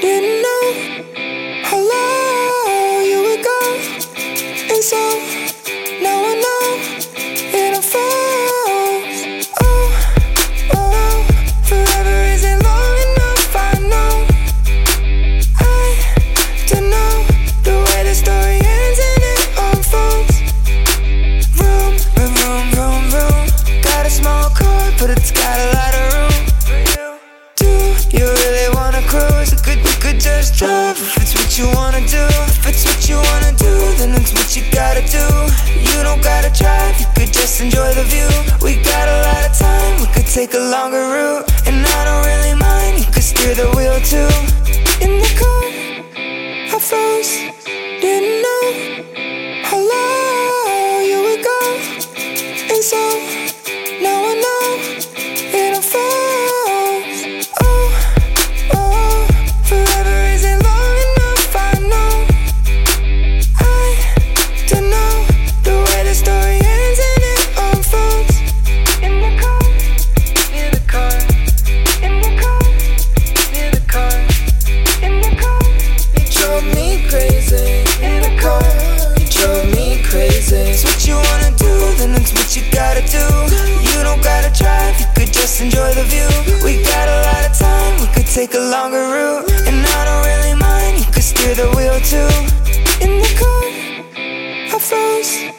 didn't know how long you would go, and so. If it's what you wanna do. If it's what you wanna do, then it's what you gotta do. You don't gotta drive, you could just enjoy the view. We got a lot of time, we could take a longer route. It's what you wanna do, then it's what you gotta do. You don't gotta drive, you could just enjoy the view. We got a lot of time, we could take a longer route. And I don't really mind, you could steer the wheel too. In the car, I froze,